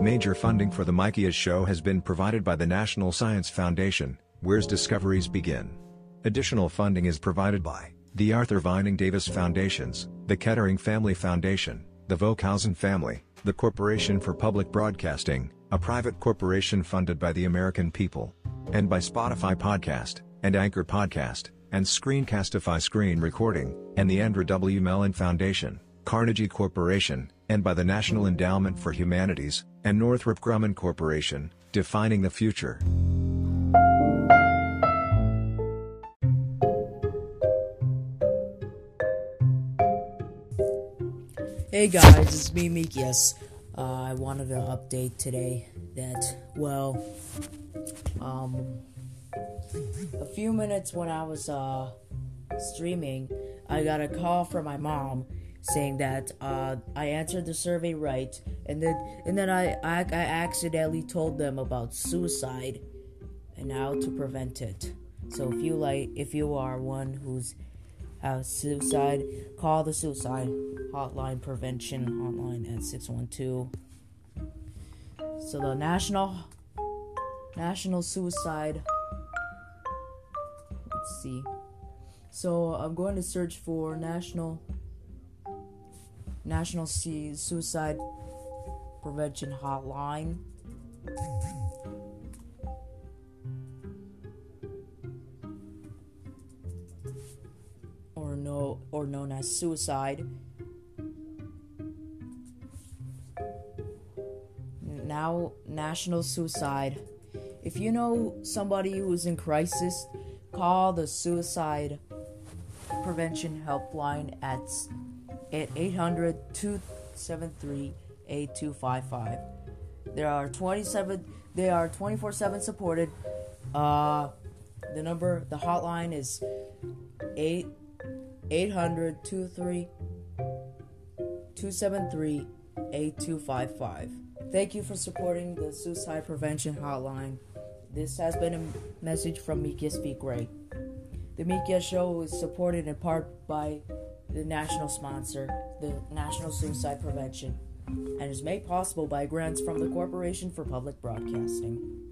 Major funding for the Mikias show has been provided by the National Science Foundation, where's discoveries begin. Additional funding is provided by the Arthur Vining Davis Foundations, the Kettering Family Foundation, the Vokhausen family, the Corporation for Public Broadcasting, a private corporation funded by the American people, and by Spotify Podcast, and Anchor Podcast, and Screencastify Screen Recording, and the Andrew W. Mellon Foundation, Carnegie Corporation, and by the National Endowment for Humanities, and Northrop Grumman Corporation, defining the future. Hey guys, it's me, Mikias. Uh, I wanted to update today that, well, um, a few minutes when I was uh, streaming, I got a call from my mom saying that uh, I answered the survey right, and then and then I, I I accidentally told them about suicide and how to prevent it. So if you like, if you are one who's has suicide, call the suicide hotline prevention hotline at 612. So the national national suicide let's see. So I'm going to search for national national suicide prevention hotline. Or no or known as suicide. Now national suicide. If you know somebody who's in crisis, call the suicide prevention helpline at at 800 273 8255. There are 27 they are 24/7 supported. Uh the number the hotline is 8 800 23 273 8255. Thank you for supporting the suicide prevention hotline. This has been a message from Mikias Fikre. The Mikias Show is supported in part by the national sponsor, the National Suicide Prevention, and is made possible by grants from the Corporation for Public Broadcasting.